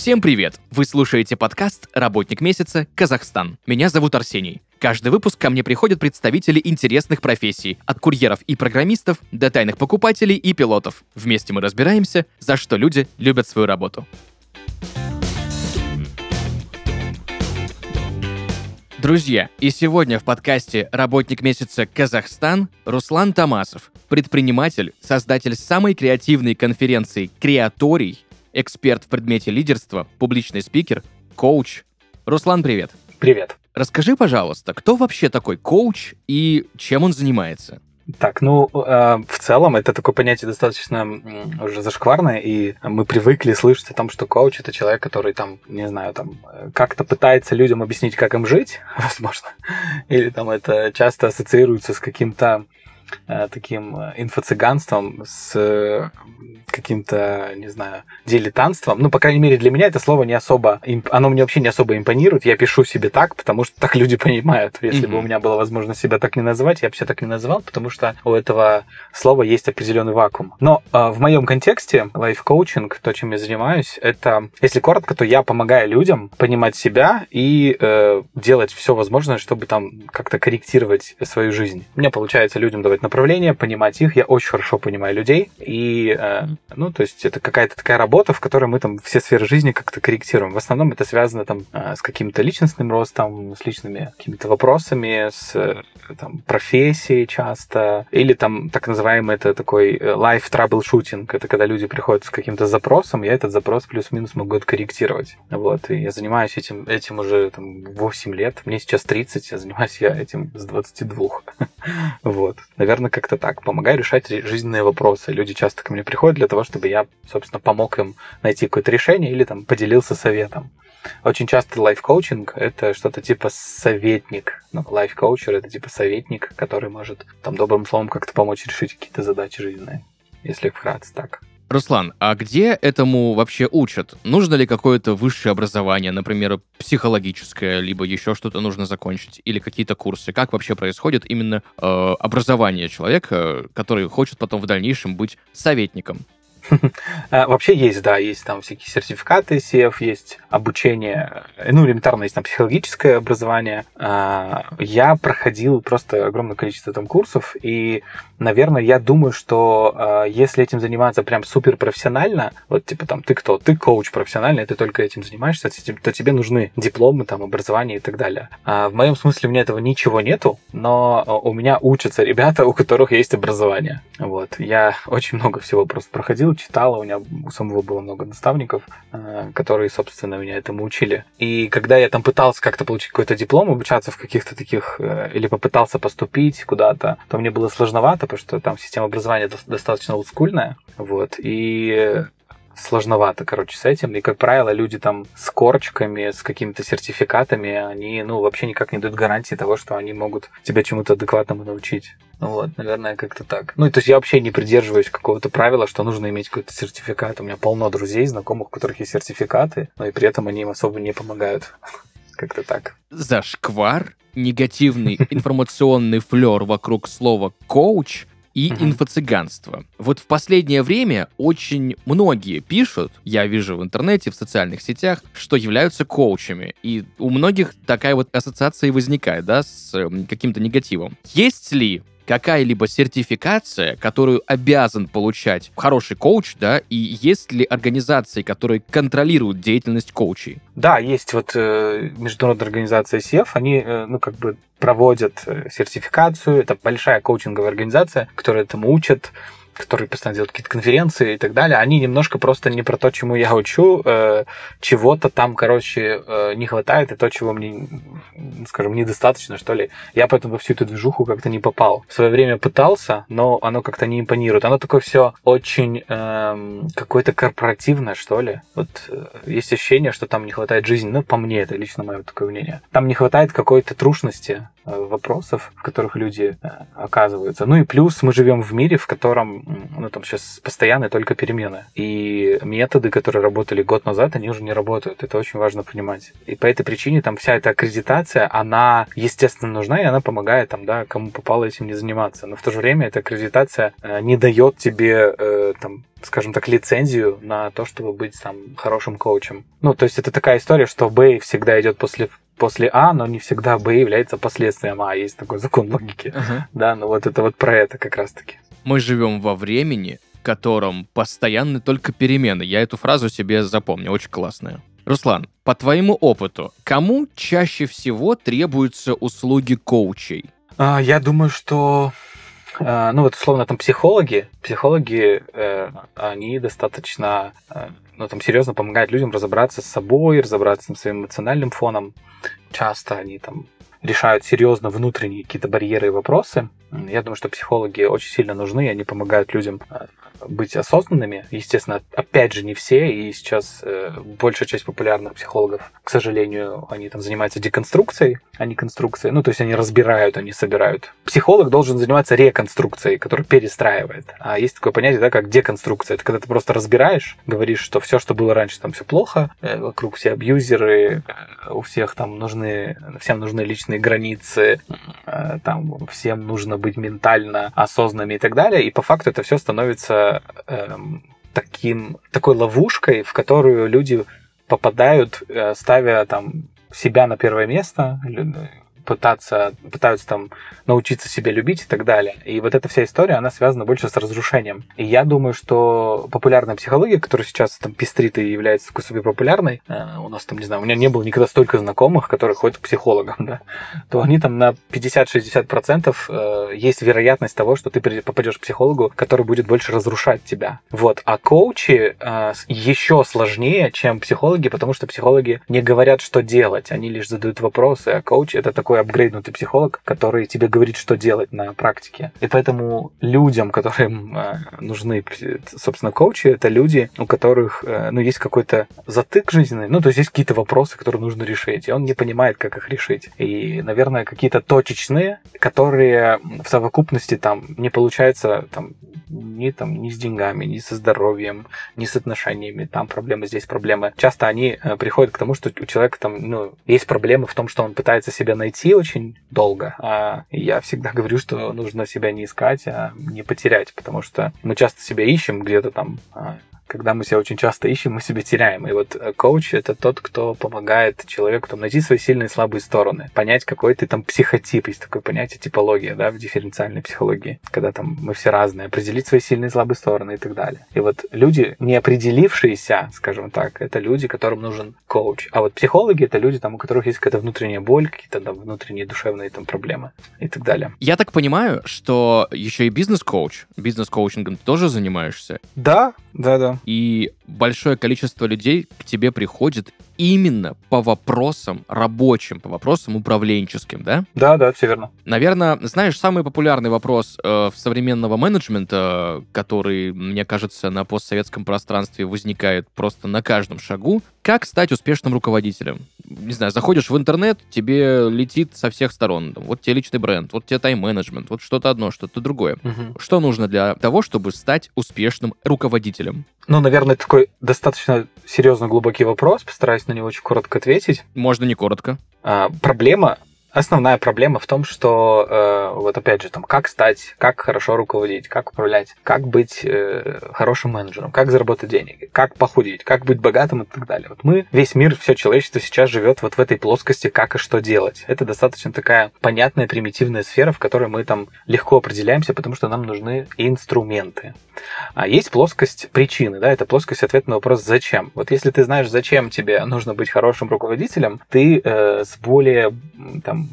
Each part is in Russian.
Всем привет! Вы слушаете подкаст «Работник месяца. Казахстан». Меня зовут Арсений. Каждый выпуск ко мне приходят представители интересных профессий, от курьеров и программистов до тайных покупателей и пилотов. Вместе мы разбираемся, за что люди любят свою работу. Друзья, и сегодня в подкасте «Работник месяца Казахстан» Руслан Тамасов, предприниматель, создатель самой креативной конференции «Креаторий», эксперт в предмете лидерства, публичный спикер, коуч. Руслан, привет. Привет. Расскажи, пожалуйста, кто вообще такой коуч и чем он занимается? Так, ну, э, в целом это такое понятие достаточно уже зашкварное, и мы привыкли слышать о том, что коуч это человек, который там, не знаю, там как-то пытается людям объяснить, как им жить, возможно, или там это часто ассоциируется с каким-то Э, таким э, инфо-цыганством, с э, каким-то, не знаю, дилетантством. Ну, по крайней мере, для меня это слово не особо... Оно мне вообще не особо импонирует. Я пишу себе так, потому что так люди понимают. Если mm-hmm. бы у меня была возможность себя так не называть, я бы себя так не называл, потому что у этого слова есть определенный вакуум. Но э, в моем контексте лайф-коучинг, то, чем я занимаюсь, это, если коротко, то я помогаю людям понимать себя и э, делать все возможное, чтобы там как-то корректировать свою жизнь. У меня получается людям давать направления, понимать их. Я очень хорошо понимаю людей. И, э, ну, то есть это какая-то такая работа, в которой мы там все сферы жизни как-то корректируем. В основном это связано там э, с каким-то личностным ростом, с личными какими-то вопросами, с э, там, профессией часто. Или там так называемый это такой life troubleshooting. Это когда люди приходят с каким-то запросом, я этот запрос плюс-минус могу откорректировать. Вот. И я занимаюсь этим, этим уже там 8 лет. Мне сейчас 30, я занимаюсь я этим с 22. вот наверное, как-то так. Помогаю решать жизненные вопросы. Люди часто ко мне приходят для того, чтобы я, собственно, помог им найти какое-то решение или там поделился советом. Очень часто лайф-коучинг — это что-то типа советник. Ну, лайф-коучер — это типа советник, который может там добрым словом как-то помочь решить какие-то задачи жизненные, если вкратце так. Руслан, а где этому вообще учат? Нужно ли какое-то высшее образование, например, психологическое, либо еще что-то нужно закончить, или какие-то курсы? Как вообще происходит именно э, образование человека, который хочет потом в дальнейшем быть советником? А, вообще есть, да, есть там всякие сертификаты CF, есть обучение, ну, элементарно есть там психологическое образование. А, я проходил просто огромное количество там курсов, и, наверное, я думаю, что а, если этим заниматься прям супер профессионально, вот типа там ты кто? Ты коуч профессиональный, ты только этим занимаешься, то тебе нужны дипломы, там, образование и так далее. В моем смысле у меня этого ничего нету, но у меня учатся ребята, у которых есть образование. Вот. Я очень много всего просто проходил, читала, у меня у самого было много наставников, э, которые, собственно, меня этому учили. И когда я там пытался как-то получить какой-то диплом, обучаться в каких-то таких, э, или попытался поступить куда-то, то мне было сложновато, потому что там система образования достаточно олдскульная, вот, и сложновато, короче, с этим. И, как правило, люди там с корочками, с какими-то сертификатами, они, ну, вообще никак не дают гарантии того, что они могут тебя чему-то адекватному научить. Ну вот, наверное, как-то так. Ну, то есть я вообще не придерживаюсь какого-то правила, что нужно иметь какой-то сертификат. У меня полно друзей, знакомых, у которых есть сертификаты, но и при этом они им особо не помогают. Как-то так. Зашквар, негативный информационный флер вокруг слова «коуч» и угу. инфо-цыганство. Вот в последнее время очень многие пишут, я вижу в интернете, в социальных сетях, что являются коучами. И у многих такая вот ассоциация возникает, да, с эм, каким-то негативом. Есть ли какая-либо сертификация, которую обязан получать хороший коуч, да, и есть ли организации, которые контролируют деятельность коучей? Да, есть вот э, международная организация SEF, они, э, ну, как бы проводят э, сертификацию, это большая коучинговая организация, которая этому учат, которые постоянно делают какие-то конференции и так далее, они немножко просто не про то, чему я учу, э, чего-то там, короче, э, не хватает, и то, чего мне, скажем, недостаточно, что ли. Я поэтому во всю эту движуху как-то не попал. В свое время пытался, но оно как-то не импонирует. Оно такое все очень э, какое-то корпоративное, что ли. Вот э, есть ощущение, что там не хватает жизни. Ну, по мне, это лично мое такое мнение. Там не хватает какой-то трушности вопросов, в которых люди э, оказываются. Ну и плюс мы живем в мире, в котором ну, там сейчас постоянные только перемены. И методы, которые работали год назад, они уже не работают. Это очень важно понимать. И по этой причине там вся эта аккредитация, она, естественно, нужна, и она помогает там, да, кому попало этим не заниматься. Но в то же время эта аккредитация э, не дает тебе э, там скажем так, лицензию на то, чтобы быть там хорошим коучем. Ну, то есть это такая история, что Б всегда идет после после А, но не всегда Б является последствием А. Есть такой закон логики. Uh-huh. Да, ну вот это вот про это как раз-таки. Мы живем во времени, в котором постоянны только перемены. Я эту фразу себе запомню, очень классная. Руслан, по твоему опыту, кому чаще всего требуются услуги коучей? А, я думаю, что ну вот условно там психологи, психологи, э, они достаточно, э, ну там серьезно помогают людям разобраться с собой, разобраться с своим эмоциональным фоном. Часто они там решают серьезно внутренние какие-то барьеры и вопросы. Я думаю, что психологи очень сильно нужны, они помогают людям э, быть осознанными. Естественно, опять же, не все, и сейчас э, большая часть популярных психологов, к сожалению, они там занимаются деконструкцией, а не конструкцией. Ну, то есть они разбирают, они собирают. Психолог должен заниматься реконструкцией, который перестраивает. А есть такое понятие, да, как деконструкция. Это когда ты просто разбираешь, говоришь, что все, что было раньше, там все плохо, э, вокруг все абьюзеры, э, у всех там нужны, всем нужны личные границы, э, там всем нужно быть ментально осознанными и так далее. И по факту это все становится эм, таким, такой ловушкой, в которую люди попадают, э, ставя там себя на первое место, пытаться, пытаются там научиться себя любить и так далее. И вот эта вся история, она связана больше с разрушением. И я думаю, что популярная психология, которая сейчас там пестрит и является такой себе популярной, э, у нас там, не знаю, у меня не было никогда столько знакомых, которые ходят к психологам, да, то они там на 50-60% э, есть вероятность того, что ты попадешь к психологу, который будет больше разрушать тебя. Вот. А коучи э, еще сложнее, чем психологи, потому что психологи не говорят, что делать, они лишь задают вопросы, а коуч это такой такой апгрейднутый психолог, который тебе говорит, что делать на практике. И поэтому людям, которым э, нужны, собственно, коучи, это люди, у которых, э, ну, есть какой-то затык жизненный, ну, то есть есть какие-то вопросы, которые нужно решить, и он не понимает, как их решить. И, наверное, какие-то точечные, которые в совокупности там не получается там ни там ни с деньгами, ни со здоровьем, ни с отношениями, там проблемы, здесь проблемы. Часто они э, приходят к тому, что у человека там, ну, есть проблемы в том, что он пытается себя найти очень долго. А я всегда говорю, что нужно себя не искать, а не потерять, потому что мы часто себя ищем где-то там а, когда мы себя очень часто ищем, мы себя теряем. И вот э, коуч — это тот, кто помогает человеку там, найти свои сильные и слабые стороны, понять, какой ты там психотип. Есть такое понятие типология, да, в дифференциальной психологии, когда там мы все разные, определить свои сильные и слабые стороны и так далее. И вот люди, не определившиеся, скажем так, это люди, которым нужен коуч. А вот психологи — это люди, там, у которых есть какая-то внутренняя боль, какие-то там внутренние душевные там проблемы и так далее. Я так понимаю, что еще и бизнес-коуч, бизнес-коучингом тоже занимаешься? Да, да, да. И большое количество людей к тебе приходит именно по вопросам рабочим, по вопросам управленческим, да? Да, да, все верно. Наверное, знаешь, самый популярный вопрос э, современного менеджмента, который, мне кажется, на постсоветском пространстве возникает просто на каждом шагу, как стать успешным руководителем? Не знаю, заходишь в интернет, тебе летит со всех сторон. Вот тебе личный бренд, вот тебе тайм-менеджмент, вот что-то одно, что-то другое. Угу. Что нужно для того, чтобы стать успешным руководителем? Ну, наверное, такой достаточно серьезно глубокий вопрос. Постараюсь на него очень коротко ответить. Можно не коротко. А, проблема Основная проблема в том, что э, вот опять же там как стать, как хорошо руководить, как управлять, как быть э, хорошим менеджером, как заработать денег, как похудеть, как быть богатым и так далее. Вот мы весь мир, все человечество сейчас живет вот в этой плоскости, как и что делать. Это достаточно такая понятная примитивная сфера, в которой мы там легко определяемся, потому что нам нужны инструменты. А есть плоскость причины, да, это плоскость ответа на вопрос «зачем?». Вот если ты знаешь, зачем тебе нужно быть хорошим руководителем, ты э, с более там,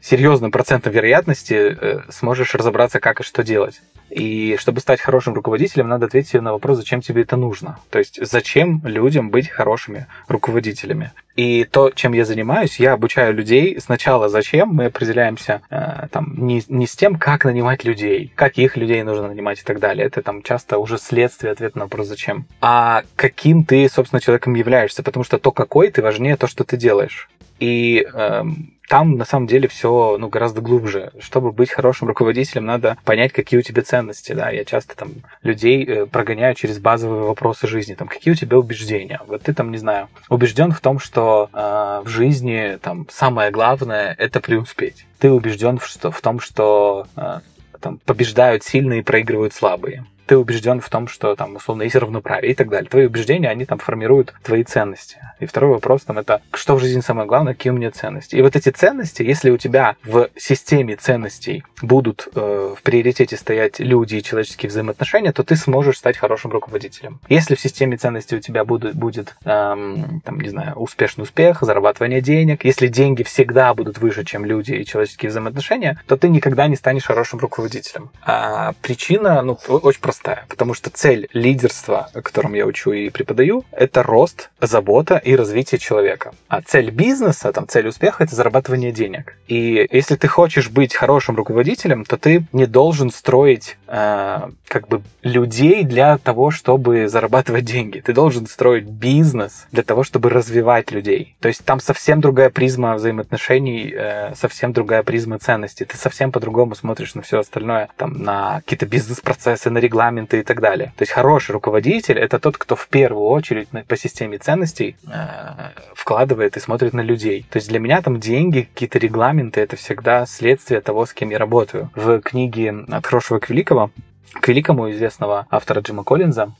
серьезным процентом вероятности э, сможешь разобраться, как и что делать. И чтобы стать хорошим руководителем, надо ответить на вопрос, зачем тебе это нужно. То есть, зачем людям быть хорошими руководителями. И то, чем я занимаюсь, я обучаю людей сначала зачем, мы определяемся э, там не, не с тем, как нанимать людей, каких людей нужно нанимать и так далее. Это там часто уже следствие ответа на вопрос зачем. А каким ты, собственно, человеком являешься, потому что то, какой ты, важнее то, что ты делаешь. И эм, там на самом деле все ну, гораздо глубже. Чтобы быть хорошим руководителем, надо понять, какие у тебя ценности. Да? Я часто там людей э, прогоняю через базовые вопросы жизни. Там, какие у тебя убеждения? Вот ты там, не знаю, убежден в том, что э, в жизни там самое главное это преуспеть. Ты убежден в, что, в том, что э, там, побеждают сильные и проигрывают слабые ты убежден в том, что там условно есть равноправие и так далее. Твои убеждения, они там формируют твои ценности. И второй вопрос там это, что в жизни самое главное, какие у меня ценности. И вот эти ценности, если у тебя в системе ценностей будут э, в приоритете стоять люди и человеческие взаимоотношения, то ты сможешь стать хорошим руководителем. Если в системе ценностей у тебя будет, будет эм, там, не знаю, успешный успех, зарабатывание денег, если деньги всегда будут выше, чем люди и человеческие взаимоотношения, то ты никогда не станешь хорошим руководителем. А причина, ну, очень простая простая, потому что цель лидерства, которым я учу и преподаю, это рост, забота и развитие человека. А цель бизнеса, там, цель успеха — это зарабатывание денег. И если ты хочешь быть хорошим руководителем, то ты не должен строить э, как бы людей для того, чтобы зарабатывать деньги. Ты должен строить бизнес для того, чтобы развивать людей. То есть там совсем другая призма взаимоотношений, э, совсем другая призма ценностей. Ты совсем по-другому смотришь на все остальное, там, на какие-то бизнес-процессы, на регламент регламенты и так далее. То есть хороший руководитель это тот, кто в первую очередь по системе ценностей э, вкладывает и смотрит на людей. То есть для меня там деньги, какие-то регламенты это всегда следствие того, с кем я работаю. В книге «От хорошего к великому» к великому известного автора Джима Коллинза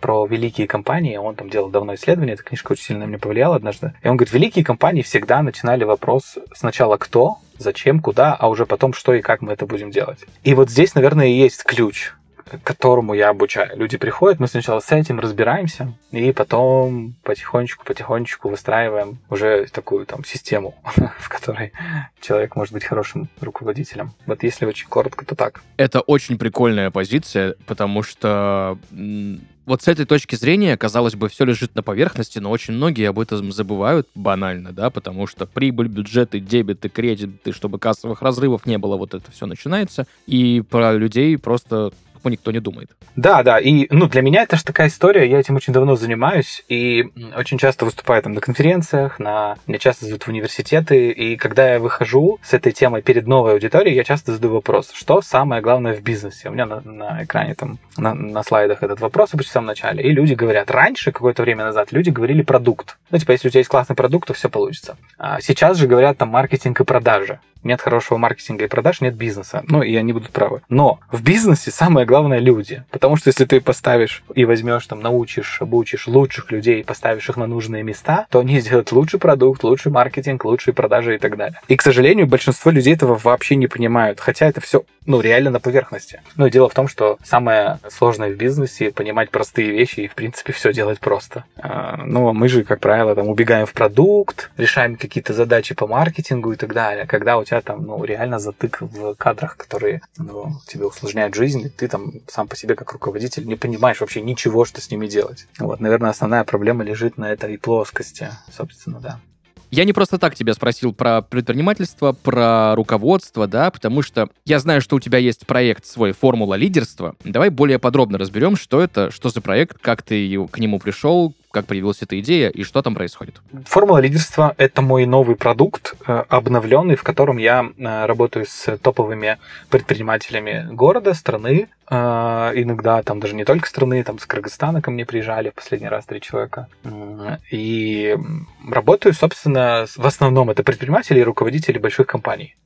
про великие компании, он там делал давно исследование, эта книжка очень сильно на меня повлияла однажды. И он говорит, великие компании всегда начинали вопрос сначала кто, зачем, куда, а уже потом что и как мы это будем делать. И вот здесь, наверное, и есть ключ которому я обучаю. Люди приходят, мы сначала с этим разбираемся, и потом потихонечку-потихонечку выстраиваем уже такую там систему, в которой человек может быть хорошим руководителем. Вот если очень коротко, то так. Это очень прикольная позиция, потому что вот с этой точки зрения, казалось бы, все лежит на поверхности, но очень многие об этом забывают банально, да, потому что прибыль, бюджеты, дебеты, кредиты, чтобы кассовых разрывов не было, вот это все начинается, и про людей просто тупо никто не думает. Да, да, и ну, для меня это же такая история, я этим очень давно занимаюсь, и очень часто выступаю там на конференциях, на... меня часто зовут в университеты, и когда я выхожу с этой темой перед новой аудиторией, я часто задаю вопрос, что самое главное в бизнесе? У меня на, на экране там, на, на слайдах этот вопрос обычно в самом начале, и люди говорят, раньше, какое-то время назад, люди говорили продукт. Ну, типа, если у тебя есть классный продукт, то все получится. А сейчас же говорят там маркетинг и продажи нет хорошего маркетинга и продаж, нет бизнеса. Ну, и они будут правы. Но в бизнесе самое главное люди. Потому что если ты поставишь и возьмешь, там, научишь, обучишь лучших людей, поставишь их на нужные места, то они сделают лучший продукт, лучший маркетинг, лучшие продажи и так далее. И, к сожалению, большинство людей этого вообще не понимают. Хотя это все, ну, реально на поверхности. Но дело в том, что самое сложное в бизнесе понимать простые вещи и, в принципе, все делать просто. А, ну, мы же, как правило, там убегаем в продукт, решаем какие-то задачи по маркетингу и так далее. Когда у тебя тебя там, ну, реально затык в кадрах, которые ну, тебе усложняют жизнь, и ты там сам по себе как руководитель не понимаешь вообще ничего, что с ними делать. Вот, наверное, основная проблема лежит на этой плоскости, собственно, да. Я не просто так тебя спросил про предпринимательство, про руководство, да, потому что я знаю, что у тебя есть проект свой «Формула лидерства». Давай более подробно разберем, что это, что за проект, как ты к нему пришел, как появилась эта идея и что там происходит? Формула лидерства — это мой новый продукт, э, обновленный, в котором я э, работаю с топовыми предпринимателями города, страны, э, иногда там даже не только страны, там с Кыргызстана ко мне приезжали в последний раз три человека. И работаю, собственно, в основном это предприниматели и руководители больших компаний.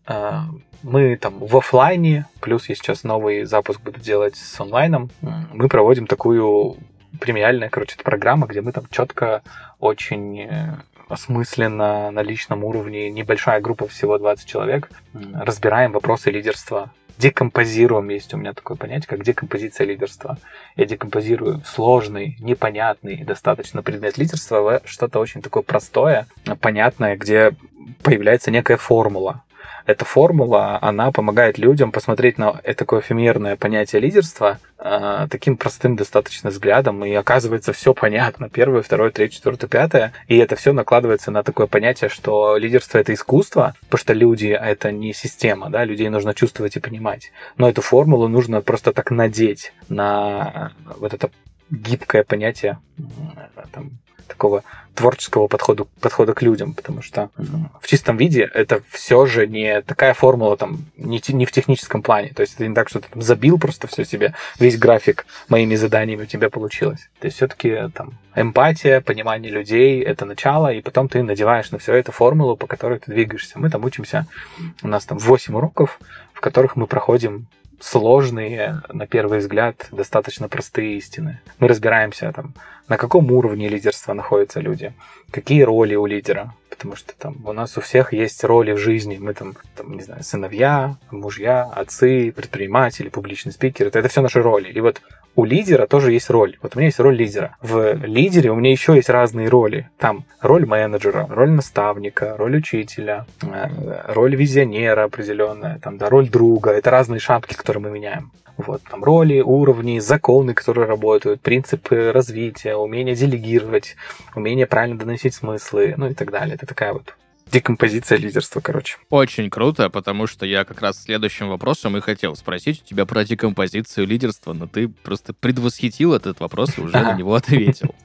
Мы там в офлайне, плюс я сейчас новый запуск буду делать с онлайном. Мы проводим такую премиальная, короче, это программа, где мы там четко, очень э, осмысленно на личном уровне, небольшая группа, всего 20 человек, разбираем вопросы лидерства декомпозируем, есть у меня такое понятие, как декомпозиция лидерства. Я декомпозирую сложный, непонятный, достаточно предмет лидерства в что-то очень такое простое, понятное, где появляется некая формула. Эта формула, она помогает людям посмотреть на такое эфемерное понятие лидерства э, таким простым достаточно взглядом, и оказывается все понятно. Первое, второе, третье, четвертое, пятое. И это все накладывается на такое понятие, что лидерство — это искусство, потому что люди — это не система, да, людей нужно чувствовать и понимать. Но эту формулу нужно просто так надеть на вот это гибкое понятие там, такого творческого подхода, подхода к людям, потому что в чистом виде это все же не такая формула там, не, не в техническом плане. То есть это не так, что ты там забил просто все себе, весь график моими заданиями у тебя получилось. То есть все-таки там эмпатия, понимание людей — это начало, и потом ты надеваешь на все это формулу, по которой ты двигаешься. Мы там учимся, у нас там 8 уроков, в которых мы проходим сложные, на первый взгляд, достаточно простые истины. Мы разбираемся там, на каком уровне лидерства находятся люди, какие роли у лидера, потому что там у нас у всех есть роли в жизни. Мы там, там не знаю, сыновья, мужья, отцы, предприниматели, публичный спикер. Это, это все наши роли. И вот у лидера тоже есть роль. Вот у меня есть роль лидера. В лидере у меня еще есть разные роли. Там роль менеджера, роль наставника, роль учителя, э, роль визионера определенная, там, да, роль друга. Это разные шапки, которые мы меняем. Вот, там роли, уровни, законы, которые работают, принципы развития, умение делегировать, умение правильно доносить смыслы, ну и так далее. Это такая вот декомпозиция лидерства, короче. Очень круто, потому что я как раз следующим вопросом и хотел спросить у тебя про декомпозицию лидерства, но ты просто предвосхитил этот вопрос и уже на него ответил.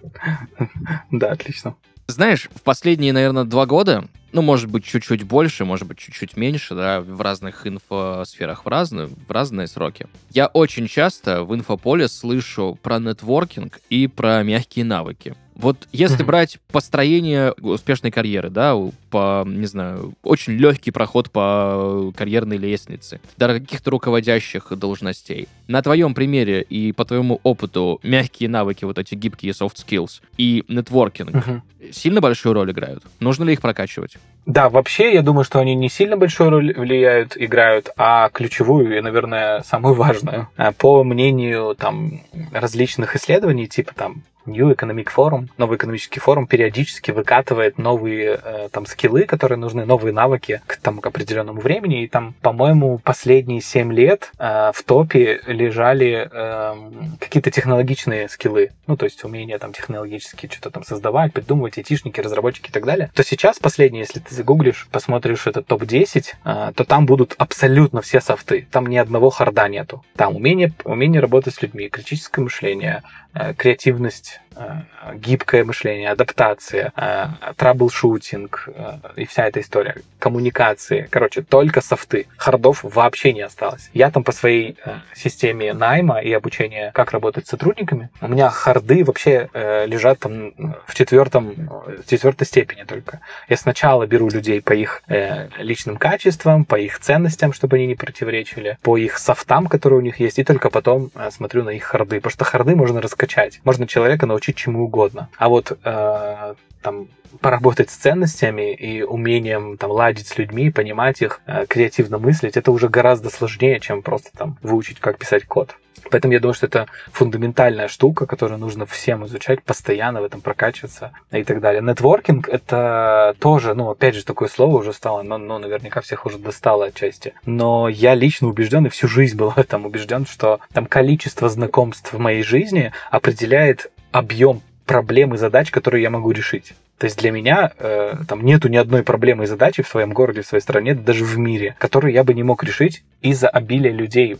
Да, отлично. Знаешь, в последние, наверное, два года, ну, может быть, чуть-чуть больше, может быть, чуть-чуть меньше, да, в разных инфосферах в разные, в разные сроки. Я очень часто в инфополе слышу про нетворкинг и про мягкие навыки. Вот если брать построение успешной карьеры, да, по, не знаю, очень легкий проход по карьерной лестнице, до каких-то руководящих должностей. На твоем примере и по твоему опыту мягкие навыки, вот эти гибкие soft skills и нетворкинг uh-huh. сильно большую роль играют? Нужно ли их прокачивать? Да, вообще, я думаю, что они не сильно большую роль влияют, играют, а ключевую и, наверное, самую важную. По мнению там различных исследований, типа там New Economic Forum, новый экономический форум периодически выкатывает новые э, там скиллы, которые нужны, новые навыки к там к определенному времени. И там, по-моему, последние 7 лет э, в топе лежали э, какие-то технологичные скиллы. Ну, то есть умение там технологически что-то там создавать, придумывать, айтишники, разработчики и так далее. То сейчас последнее, если ты загуглишь, посмотришь этот топ-10, э, то там будут абсолютно все софты. Там ни одного харда нету. Там умение, умение работать с людьми, критическое мышление, креативность, э, гибкое мышление, адаптация, э, troubleshooting и вся эта история, коммуникации. Короче, только софты. Хардов вообще не осталось. Я там по своей системе найма и обучения, как работать с сотрудниками, у меня харды вообще лежат там в четвертом, в четвертой степени только. Я сначала беру людей по их личным качествам, по их ценностям, чтобы они не противоречили, по их софтам, которые у них есть, и только потом смотрю на их харды. Потому что харды можно раскачать. Можно человека научить чему угодно. А вот э, там поработать с ценностями и умением там ладить с людьми, понимать их, э, креативно мыслить, это уже гораздо сложнее, чем просто там выучить, как писать код. Поэтому я думаю, что это фундаментальная штука, которую нужно всем изучать, постоянно в этом прокачиваться и так далее. Нетворкинг — это тоже, ну, опять же, такое слово уже стало, но, но наверняка всех уже достало отчасти. Но я лично убежден, и всю жизнь был в этом убежден, что там количество знакомств в моей жизни определяет объем проблем и задач, которые я могу решить. То есть для меня э, там нету ни одной проблемы и задачи в своем городе, в своей стране, даже в мире, которые я бы не мог решить из-за обилия людей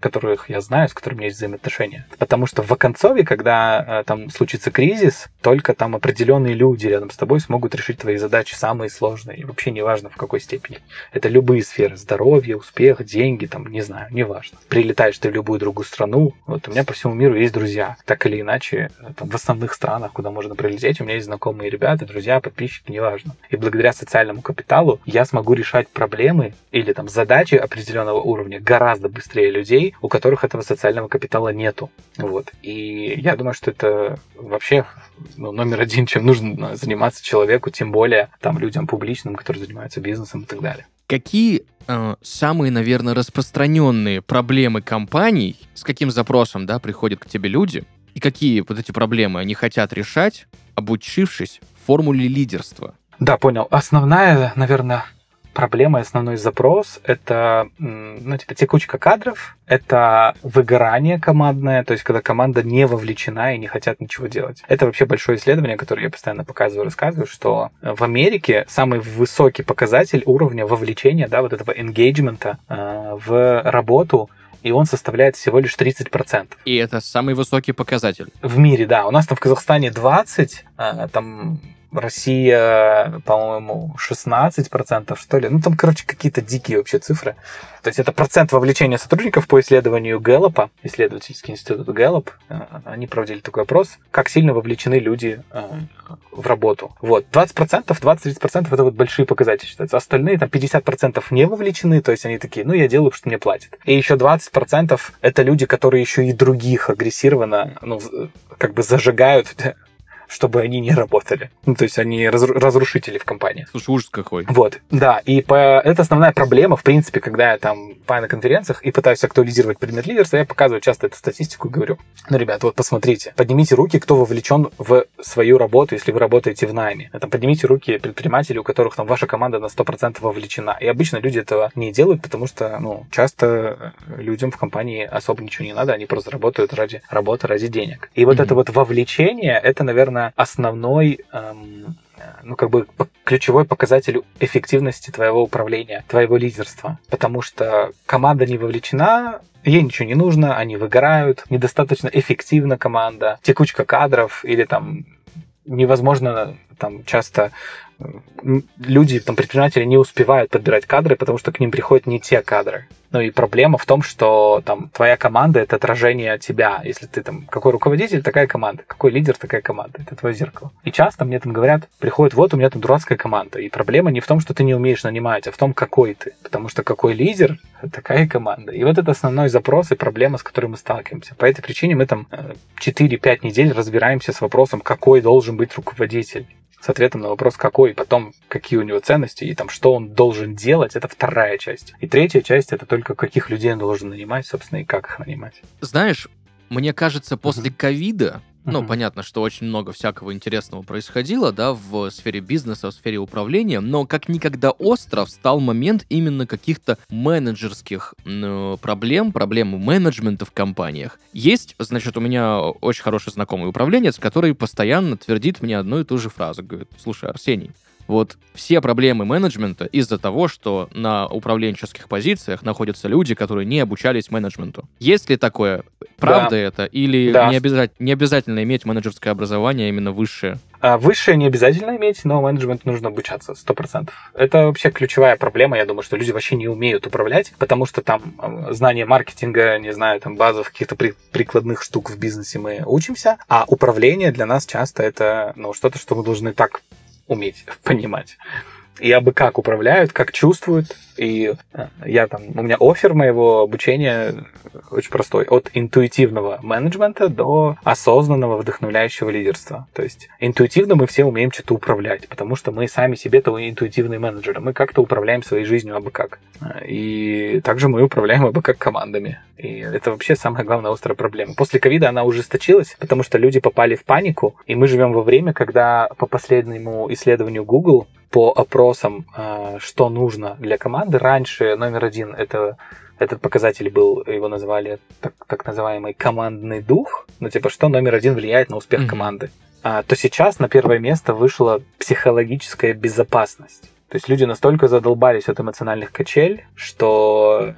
которых я знаю, с которыми есть взаимоотношения. Потому что в Оконцове, когда э, там случится кризис, только там определенные люди рядом с тобой смогут решить твои задачи самые сложные. И вообще неважно в какой степени. Это любые сферы. Здоровье, успех, деньги, там, не знаю, неважно. Прилетаешь ты в любую другую страну. Вот у меня по всему миру есть друзья. Так или иначе, э, там, в основных странах, куда можно прилететь, у меня есть знакомые ребята, друзья, подписчики, неважно. И благодаря социальному капиталу я смогу решать проблемы или там задачи определенного уровня гораздо быстрее категория людей, у которых этого социального капитала нету. Вот. И я думаю, что это вообще ну, номер один, чем нужно заниматься человеку, тем более там людям публичным, которые занимаются бизнесом и так далее. Какие э, самые, наверное, распространенные проблемы компаний, с каким запросом, да, приходят к тебе люди, и какие вот эти проблемы они хотят решать, обучившись формуле лидерства? Да, понял. Основная, наверное, проблема основной запрос — это, ну, типа, текучка кадров, это выгорание командное, то есть когда команда не вовлечена и не хотят ничего делать. Это вообще большое исследование, которое я постоянно показываю, рассказываю, что в Америке самый высокий показатель уровня вовлечения, да, вот этого engagement э, в работу и он составляет всего лишь 30%. И это самый высокий показатель. В мире, да. У нас там в Казахстане 20, а, там Россия, по-моему, 16%, что ли. Ну, там, короче, какие-то дикие вообще цифры. То есть это процент вовлечения сотрудников по исследованию Гэллопа, исследовательский институт Гэллоп. Э, они проводили такой опрос, как сильно вовлечены люди э, в работу. Вот, 20%, 20-30% это вот большие показатели считаются. Остальные там 50% не вовлечены, то есть они такие, ну, я делаю, что мне платят. И еще 20% это люди, которые еще и других агрессированно, ну, как бы зажигают чтобы они не работали. Ну, то есть они разру- разрушители в компании. Слушай, ужас какой. Вот, да. И по... это основная проблема, в принципе, когда я там по на конференциях и пытаюсь актуализировать предмет лидерства, я показываю часто эту статистику и говорю, ну, ребят, вот посмотрите, поднимите руки, кто вовлечен в свою работу, если вы работаете в найме. Это поднимите руки предпринимателей, у которых там ваша команда на 100% вовлечена. И обычно люди этого не делают, потому что, ну, часто людям в компании особо ничего не надо, они просто работают ради работы, ради денег. И вот mm-hmm. это вот вовлечение, это, наверное, основной эм, ну, как бы ключевой показатель эффективности твоего управления, твоего лидерства. Потому что команда не вовлечена, ей ничего не нужно, они выгорают, недостаточно эффективна команда, текучка кадров или там невозможно там часто люди, там, предприниматели не успевают подбирать кадры, потому что к ним приходят не те кадры. Ну и проблема в том, что там твоя команда это отражение тебя. Если ты там какой руководитель, такая команда, какой лидер, такая команда. Это твое зеркало. И часто мне там говорят, приходит, вот у меня там дурацкая команда. И проблема не в том, что ты не умеешь нанимать, а в том, какой ты. Потому что какой лидер, такая команда. И вот это основной запрос и проблема, с которой мы сталкиваемся. По этой причине мы там 4-5 э, недель разбираемся с вопросом, какой должен быть руководитель с ответом на вопрос, какой, потом какие у него ценности и там что он должен делать, это вторая часть. И третья часть это только каких людей он должен нанимать, собственно, и как их нанимать. Знаешь, мне кажется, после ковида ну, mm-hmm. понятно, что очень много всякого интересного происходило, да, в сфере бизнеса, в сфере управления, но как никогда остро встал момент именно каких-то менеджерских э, проблем, проблем менеджмента в компаниях. Есть, значит, у меня очень хороший знакомый управленец, который постоянно твердит мне одну и ту же фразу. Говорит, слушай, Арсений, вот все проблемы менеджмента из-за того, что на управленческих позициях находятся люди, которые не обучались менеджменту. Есть ли такое? Правда да. это? Или да. не, обязательно, не обязательно иметь менеджерское образование, именно высшее? А высшее не обязательно иметь, но менеджмент нужно обучаться, сто процентов. Это вообще ключевая проблема. Я думаю, что люди вообще не умеют управлять, потому что там э, знание маркетинга, не знаю, там базовых каких-то при, прикладных штук в бизнесе мы учимся, а управление для нас часто это ну, что-то, что мы должны так уметь понимать. И абы как управляют, как чувствуют, и э, я там, у меня офер моего обучения очень простой. От интуитивного менеджмента до осознанного вдохновляющего лидерства. То есть интуитивно мы все умеем что-то управлять, потому что мы сами себе-то интуитивные менеджеры. Мы как-то управляем своей жизнью абы как. И также мы управляем абы как командами. И это вообще самая главная острая проблема. После ковида она ужесточилась, потому что люди попали в панику, и мы живем во время, когда по последнему исследованию Google по опросам, э, что нужно для команды. Раньше номер один это этот показатель был, его называли так, так называемый командный дух, ну типа что номер один влияет на успех mm-hmm. команды. А, то сейчас на первое место вышла психологическая безопасность. То есть люди настолько задолбались от эмоциональных качель, что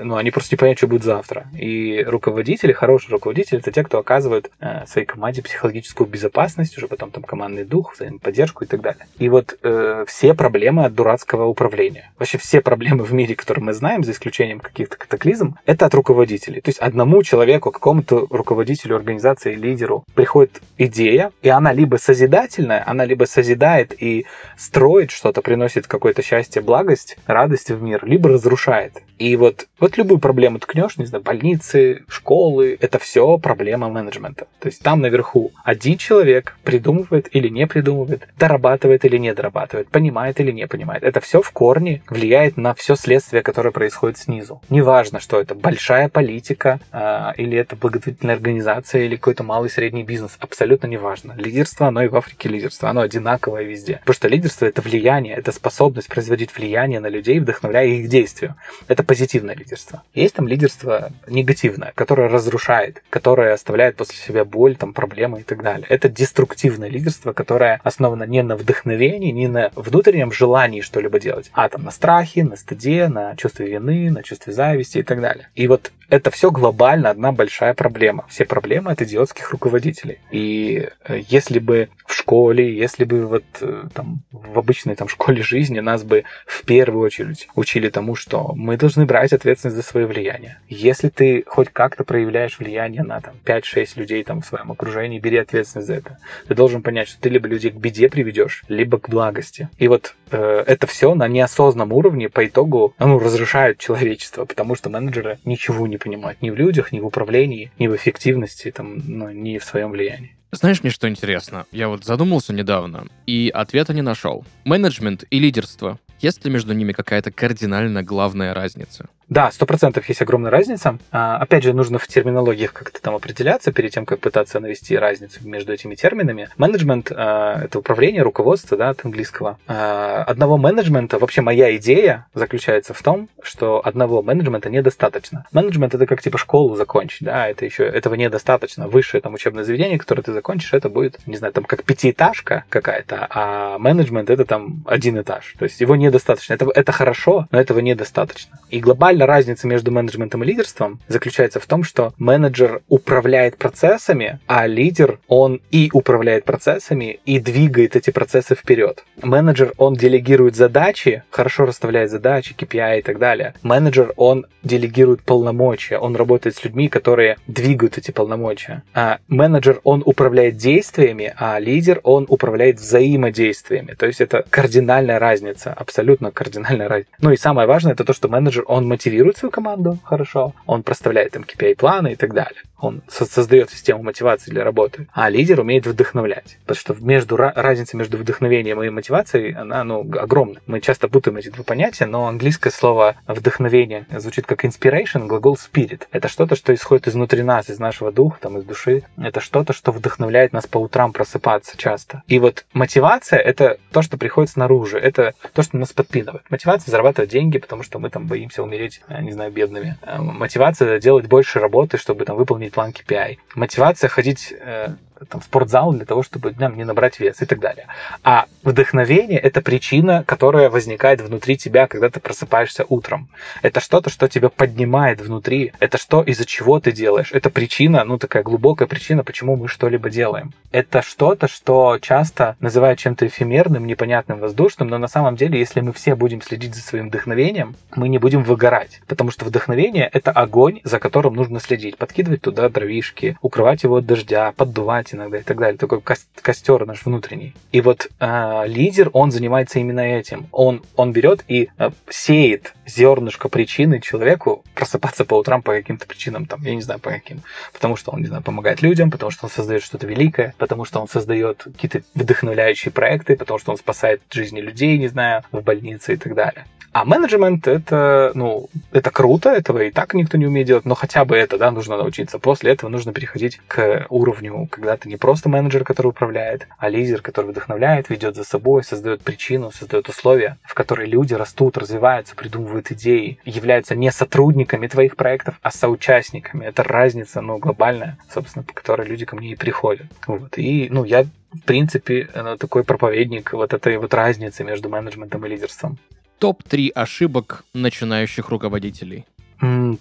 ну, они просто не понимают, что будет завтра. И руководители, хорошие руководители, это те, кто оказывают э, своей команде психологическую безопасность, уже потом там командный дух, взаимоподдержку и так далее. И вот э, все проблемы от дурацкого управления. Вообще все проблемы в мире, которые мы знаем, за исключением каких-то катаклизм, это от руководителей. То есть одному человеку, какому-то руководителю организации, лидеру приходит идея, и она либо созидательная, она либо созидает и строит что-то, приносит какое-то счастье, благость, радость в мир, либо разрушает. И вот, вот любую проблему ткнешь, не знаю, больницы, школы, это все проблема менеджмента. То есть там наверху один человек придумывает или не придумывает, дорабатывает или не дорабатывает, понимает или не понимает. Это все в корне влияет на все следствие, которое происходит снизу. Неважно, что это большая политика, э, или это благотворительная организация, или какой-то малый средний бизнес. Абсолютно неважно. Лидерство, оно и в Африке лидерство, оно одинаковое везде. Потому что лидерство это влияние, это способность производить влияние на людей, вдохновляя их действию. Это позитивное лидерство. Есть там лидерство негативное, которое разрушает, которое оставляет после себя боль, там, проблемы и так далее. Это деструктивное лидерство, которое основано не на вдохновении, не на внутреннем желании что-либо делать, а там на страхе, на стыде, на чувстве вины, на чувстве зависти и так далее. И вот это все глобально одна большая проблема. Все проблемы от идиотских руководителей. И э, если бы в школе, если бы вот э, там в обычной там школе жизни нас бы в первую очередь учили тому, что мы должны брать ответственность за свое влияние. Если ты хоть как-то проявляешь влияние на там 5-6 людей там в своем окружении, бери ответственность за это. Ты должен понять, что ты либо людей к беде приведешь, либо к благости. И вот э, это все на неосознанном уровне по итогу ну, разрушает человечество, потому что менеджеры ничего не понимают ни в людях, ни в управлении, ни в эффективности, там, ну, ни в своем влиянии. Знаешь, мне что интересно? Я вот задумался недавно и ответа не нашел. Менеджмент и лидерство. Есть ли между ними какая-то кардинально главная разница? Да, сто процентов есть огромная разница. А, опять же, нужно в терминологиях как-то там определяться перед тем, как пытаться навести разницу между этими терминами. Менеджмент а, это управление, руководство, да, от английского. А, одного менеджмента, вообще моя идея заключается в том, что одного менеджмента недостаточно. Менеджмент это как типа школу закончить, да, это еще этого недостаточно. Высшее там учебное заведение, которое ты закончишь, это будет, не знаю, там как пятиэтажка какая-то, а менеджмент это там один этаж. То есть его недостаточно. Это, это хорошо, но этого недостаточно. И глобально глобальная разница между менеджментом и лидерством заключается в том, что менеджер управляет процессами, а лидер, он и управляет процессами, и двигает эти процессы вперед. Менеджер, он делегирует задачи, хорошо расставляет задачи, KPI и так далее. Менеджер, он делегирует полномочия, он работает с людьми, которые двигают эти полномочия. А менеджер, он управляет действиями, а лидер, он управляет взаимодействиями. То есть это кардинальная разница, абсолютно кардинальная разница. Ну и самое важное, это то, что менеджер, он мотивирует мотивирует свою команду хорошо, он проставляет им KPI-планы и так далее. Он создает систему мотивации для работы. А лидер умеет вдохновлять. Потому что между, разница между вдохновением и мотивацией, она ну, огромна. Мы часто путаем эти два понятия, но английское слово вдохновение звучит как inspiration, глагол spirit. Это что-то, что исходит изнутри нас, из нашего духа, там, из души. Это что-то, что вдохновляет нас по утрам просыпаться часто. И вот мотивация — это то, что приходит снаружи. Это то, что нас подпинывает. Мотивация — зарабатывать деньги, потому что мы там боимся умереть э, не знаю, бедными. Э, мотивация делать больше работы, чтобы там выполнить план KPI. Мотивация ходить э, там, спортзал для того, чтобы днем не набрать вес и так далее. А вдохновение — это причина, которая возникает внутри тебя, когда ты просыпаешься утром. Это что-то, что тебя поднимает внутри. Это что, из-за чего ты делаешь. Это причина, ну, такая глубокая причина, почему мы что-либо делаем. Это что-то, что часто называют чем-то эфемерным, непонятным, воздушным, но на самом деле, если мы все будем следить за своим вдохновением, мы не будем выгорать. Потому что вдохновение — это огонь, за которым нужно следить. Подкидывать туда дровишки, укрывать его от дождя, поддувать иногда и так далее. Такой костер наш внутренний. И вот э, лидер, он занимается именно этим. Он, он берет и э, сеет зернышко причины человеку просыпаться по утрам по каким-то причинам, там, я не знаю по каким. Потому что он, не знаю, помогает людям, потому что он создает что-то великое, потому что он создает какие-то вдохновляющие проекты, потому что он спасает жизни людей, не знаю, в больнице и так далее. А менеджмент это, ну, это круто, этого и так никто не умеет делать, но хотя бы это, да, нужно научиться. После этого нужно переходить к уровню, когда ты не просто менеджер, который управляет, а лидер, который вдохновляет, ведет за собой, создает причину, создает условия, в которые люди растут, развиваются, придумывают идеи, являются не сотрудниками твоих проектов, а соучастниками. Это разница, ну, глобальная, собственно, по которой люди ко мне и приходят. Вот. И, ну, я в принципе, э, такой проповедник вот этой вот разницы между менеджментом и лидерством топ-3 ошибок начинающих руководителей?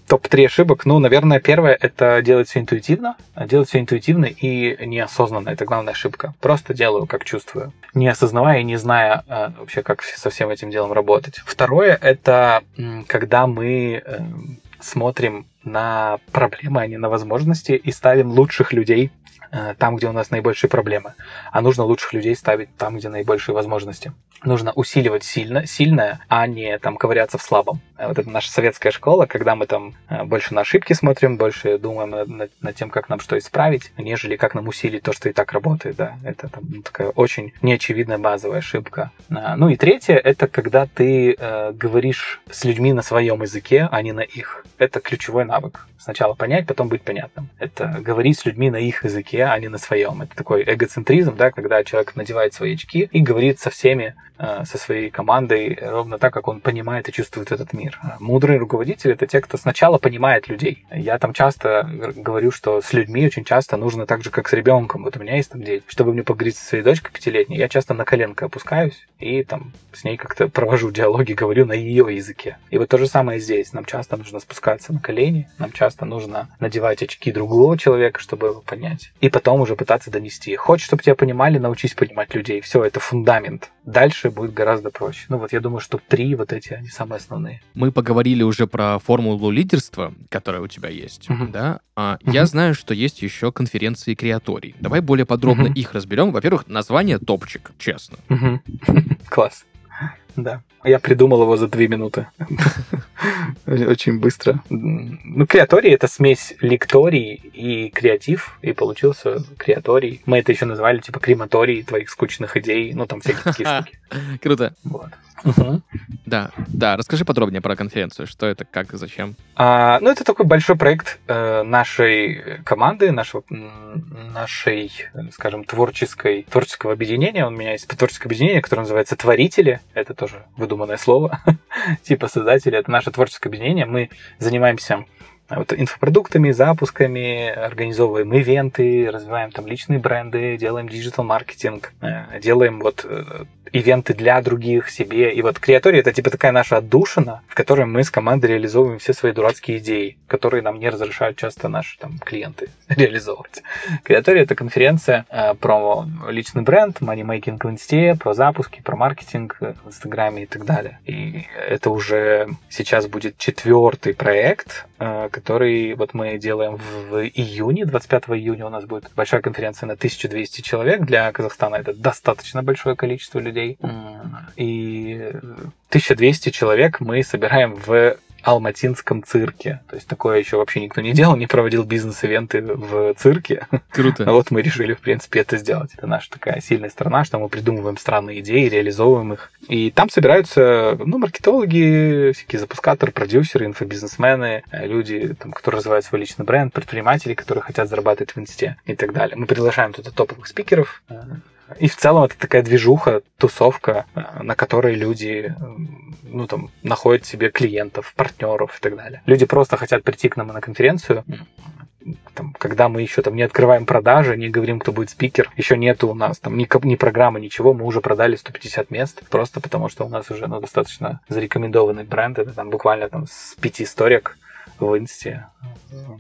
Топ-3 ошибок. Ну, наверное, первое это делать все интуитивно. Делать все интуитивно и неосознанно. Это главная ошибка. Просто делаю, как чувствую. Не осознавая и не зная э, вообще, как со всем этим делом работать. Второе это когда мы э, смотрим на проблемы, а не на возможности, и ставим лучших людей Э, там, где у нас наибольшие проблемы, а нужно лучших людей ставить там, где наибольшие возможности. Нужно усиливать сильно, сильное, а не там ковыряться в слабом. Э, вот это наша советская школа, когда мы там э, больше на ошибки смотрим, больше думаем над, над, над тем, как нам что исправить, нежели как нам усилить то, что и так работает. Да. Это там, ну, такая очень неочевидная базовая ошибка. Ну и третье, это когда ты э, говоришь с людьми на своем языке, а не на их. Это ключевой. Сначала понять, потом быть понятным. Это говорить с людьми на их языке, а не на своем. Это такой эгоцентризм, да, когда человек надевает свои очки и говорит со всеми, э, со своей командой ровно так, как он понимает и чувствует этот мир. Мудрые руководители — это те, кто сначала понимает людей. Я там часто говорю, что с людьми очень часто нужно так же, как с ребенком. Вот у меня есть там дети. Чтобы мне поговорить со своей дочкой пятилетней, я часто на коленко опускаюсь и там с ней как-то провожу диалоги, говорю на ее языке. И вот то же самое здесь. Нам часто нужно спускаться на колени, нам часто нужно надевать очки другого человека, чтобы его понять. И потом уже пытаться донести. Хочешь, чтобы тебя понимали, научись понимать людей. Все, это фундамент. Дальше будет гораздо проще. Ну вот я думаю, что три вот эти, они самые основные. Мы поговорили уже про формулу лидерства, которая у тебя есть, uh-huh. да? А uh-huh. Я знаю, что есть еще конференции креаторий. Давай более подробно uh-huh. их разберем. Во-первых, название топчик, честно. Uh-huh. Класс. Да. Я придумал его за две минуты. Очень быстро. Ну, креаторий — это смесь лекторий и креатив, и получился креаторий. Мы это еще называли, типа, крематорий твоих скучных идей, ну, там всякие такие штуки. Круто. Вот. Угу. Да, да. Расскажи подробнее про конференцию. Что это, как, зачем? А, ну, это такой большой проект э, нашей команды, нашего, нашей, скажем, творческой, творческого объединения. У меня есть творческое объединение, которое называется «Творители». Это тоже выдуманное слово. типа создатели. Это наше творческое объединение. Мы занимаемся вот инфопродуктами, запусками, организовываем ивенты, развиваем там личные бренды, делаем digital-маркетинг, э, делаем вот э, ивенты для других, себе. И вот креатория это типа такая наша отдушина, в которой мы с командой реализовываем все свои дурацкие идеи, которые нам не разрешают часто наши там клиенты реализовывать. Креатория это конференция э, про личный бренд, манимейкинг в инсте, про запуски, про маркетинг в инстаграме и так далее. И это уже сейчас будет четвертый проект, который вот мы делаем в июне, 25 июня у нас будет большая конференция на 1200 человек. Для Казахстана это достаточно большое количество людей людей. И 1200 человек мы собираем в алматинском цирке. То есть такое еще вообще никто не делал, не проводил бизнес-ивенты в цирке. Круто. А вот мы решили, в принципе, это сделать. Это наша такая сильная сторона, что мы придумываем странные идеи, реализовываем их. И там собираются, ну, маркетологи, всякие запускаторы, продюсеры, инфобизнесмены, люди, там, которые развивают свой личный бренд, предприниматели, которые хотят зарабатывать в инсте и так далее. Мы приглашаем туда топовых спикеров, и в целом это такая движуха, тусовка, э, на которой люди ну, там, находят себе клиентов, партнеров и так далее. Люди просто хотят прийти к нам на конференцию, там, когда мы еще там не открываем продажи, не говорим, кто будет спикер, еще нету у нас там ни, ни программы, ничего, мы уже продали 150 мест, просто потому что у нас уже ну, достаточно зарекомендованный бренд, это там буквально там с пяти историк в инсте.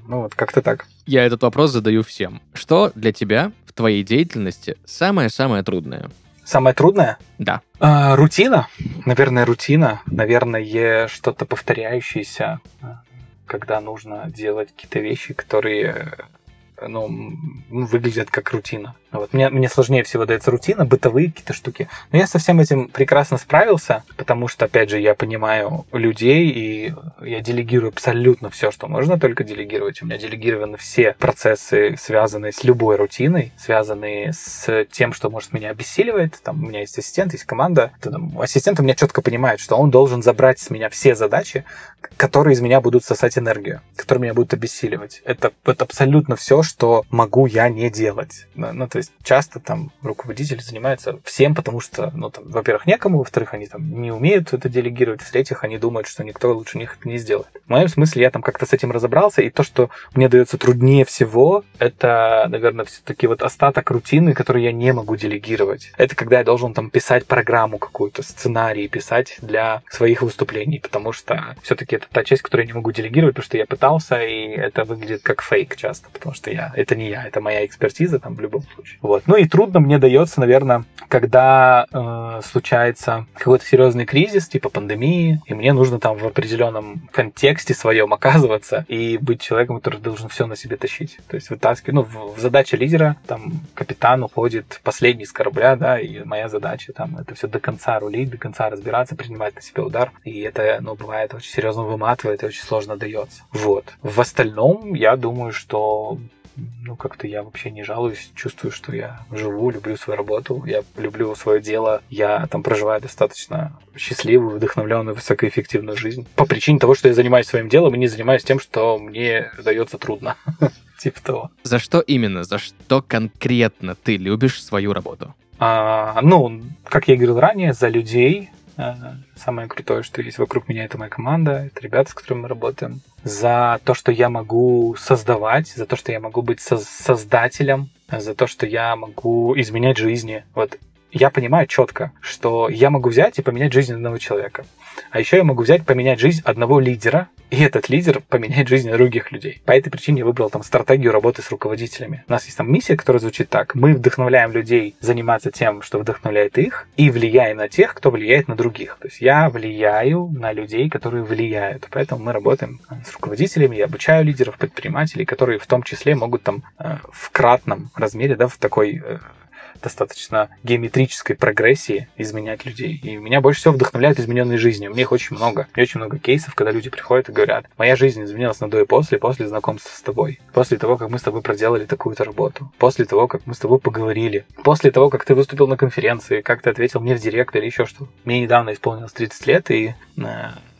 Ну вот, как-то так. Я этот вопрос задаю всем. Что для тебя в твоей деятельности самое-самое трудное? Самое трудное? Да. А, рутина. Наверное, рутина. Наверное, что-то повторяющееся, когда нужно делать какие-то вещи, которые ну, выглядят как рутина. Вот. Мне, мне сложнее всего дается рутина, бытовые какие-то штуки. Но я со всем этим прекрасно справился, потому что, опять же, я понимаю людей, и я делегирую абсолютно все, что можно только делегировать. У меня делегированы все процессы, связанные с любой рутиной, связанные с тем, что, может, меня обессиливает. Там у меня есть ассистент, есть команда. Там, ассистент у меня четко понимает, что он должен забрать с меня все задачи, которые из меня будут сосать энергию, которые меня будут обессиливать. Это, это абсолютно все, что могу я не делать. Ну, то есть часто там руководители занимаются всем, потому что, ну, там, во-первых, некому, во-вторых, они там не умеют это делегировать, в-третьих, они думают, что никто лучше них это не сделает. В моем смысле я там как-то с этим разобрался, и то, что мне дается труднее всего, это, наверное, все-таки вот остаток рутины, который я не могу делегировать. Это когда я должен там писать программу какую-то, сценарий писать для своих выступлений, потому что все-таки это та часть, которую я не могу делегировать, потому что я пытался, и это выглядит как фейк часто, потому что я, это не я, это моя экспертиза там в любом случае. Вот. Ну и трудно мне дается, наверное, когда э, случается какой-то серьезный кризис, типа пандемии, и мне нужно там в определенном контексте своем оказываться и быть человеком, который должен все на себе тащить. То есть вытаскивать, ну, в, в задача лидера, там, капитан уходит последний с корабля, да, и моя задача там это все до конца рулить, до конца разбираться, принимать на себя удар, и это, ну, бывает очень серьезно выматывает и очень сложно дается. Вот. В остальном, я думаю, что ну, как-то я вообще не жалуюсь, чувствую, что я живу, люблю свою работу, я люблю свое дело, я там проживаю достаточно счастливую, вдохновленную, высокоэффективную жизнь. По причине того, что я занимаюсь своим делом и не занимаюсь тем, что мне дается трудно. Типа того. За что именно? За что конкретно ты любишь свою работу? А, ну, как я говорил ранее, за людей, самое крутое, что есть вокруг меня, это моя команда, это ребята, с которыми мы работаем. За то, что я могу создавать, за то, что я могу быть со- создателем, за то, что я могу изменять жизни. Вот я понимаю четко, что я могу взять и поменять жизнь одного человека. А еще я могу взять, поменять жизнь одного лидера, и этот лидер поменяет жизнь других людей. По этой причине я выбрал там стратегию работы с руководителями. У нас есть там миссия, которая звучит так. Мы вдохновляем людей заниматься тем, что вдохновляет их, и влияем на тех, кто влияет на других. То есть я влияю на людей, которые влияют. Поэтому мы работаем с руководителями, я обучаю лидеров, предпринимателей, которые в том числе могут там э, в кратном размере, да, в такой э, достаточно геометрической прогрессии изменять людей. И меня больше всего вдохновляют измененные жизни. У меня их очень много. И очень много кейсов, когда люди приходят и говорят, моя жизнь изменилась на до и после, после знакомства с тобой. После того, как мы с тобой проделали такую-то работу. После того, как мы с тобой поговорили. После того, как ты выступил на конференции, как ты ответил мне в директ или еще что. Мне недавно исполнилось 30 лет, и э,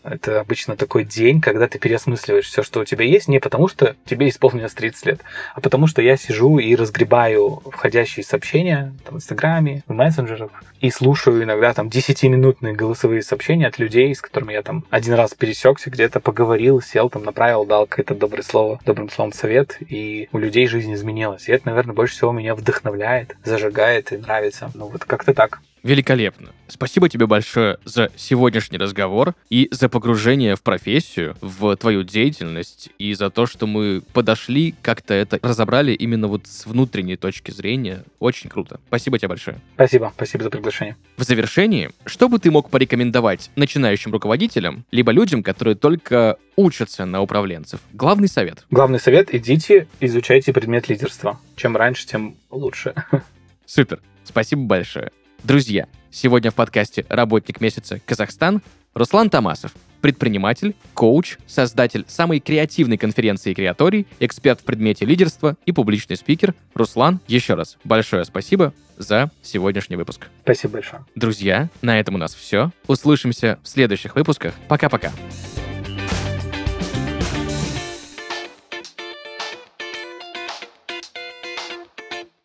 это обычно такой день, когда ты переосмысливаешь все, что у тебя есть, не потому что тебе исполнилось 30 лет, а потому что я сижу и разгребаю входящие сообщения там, в Инстаграме, в мессенджерах, и слушаю иногда там 10-минутные голосовые сообщения от людей, с которыми я там один раз пересекся, где-то поговорил, сел, там направил, дал какое-то доброе слово, добрым словом совет, и у людей жизнь изменилась. И это, наверное, больше всего меня вдохновляет, зажигает и нравится. Ну вот как-то так. Великолепно. Спасибо тебе большое за сегодняшний разговор и за погружение в профессию, в твою деятельность, и за то, что мы подошли, как-то это разобрали именно вот с внутренней точки зрения. Очень круто. Спасибо тебе большое. Спасибо. Спасибо за приглашение. В завершении, что бы ты мог порекомендовать начинающим руководителям, либо людям, которые только учатся на управленцев? Главный совет. Главный совет – идите, изучайте предмет лидерства. Чем раньше, тем лучше. Супер. Спасибо большое. Друзья, сегодня в подкасте «Работник месяца Казахстан» Руслан Тамасов, предприниматель, коуч, создатель самой креативной конференции «Креаторий», эксперт в предмете лидерства и публичный спикер. Руслан, еще раз большое спасибо за сегодняшний выпуск. Спасибо большое. Друзья, на этом у нас все. Услышимся в следующих выпусках. Пока-пока.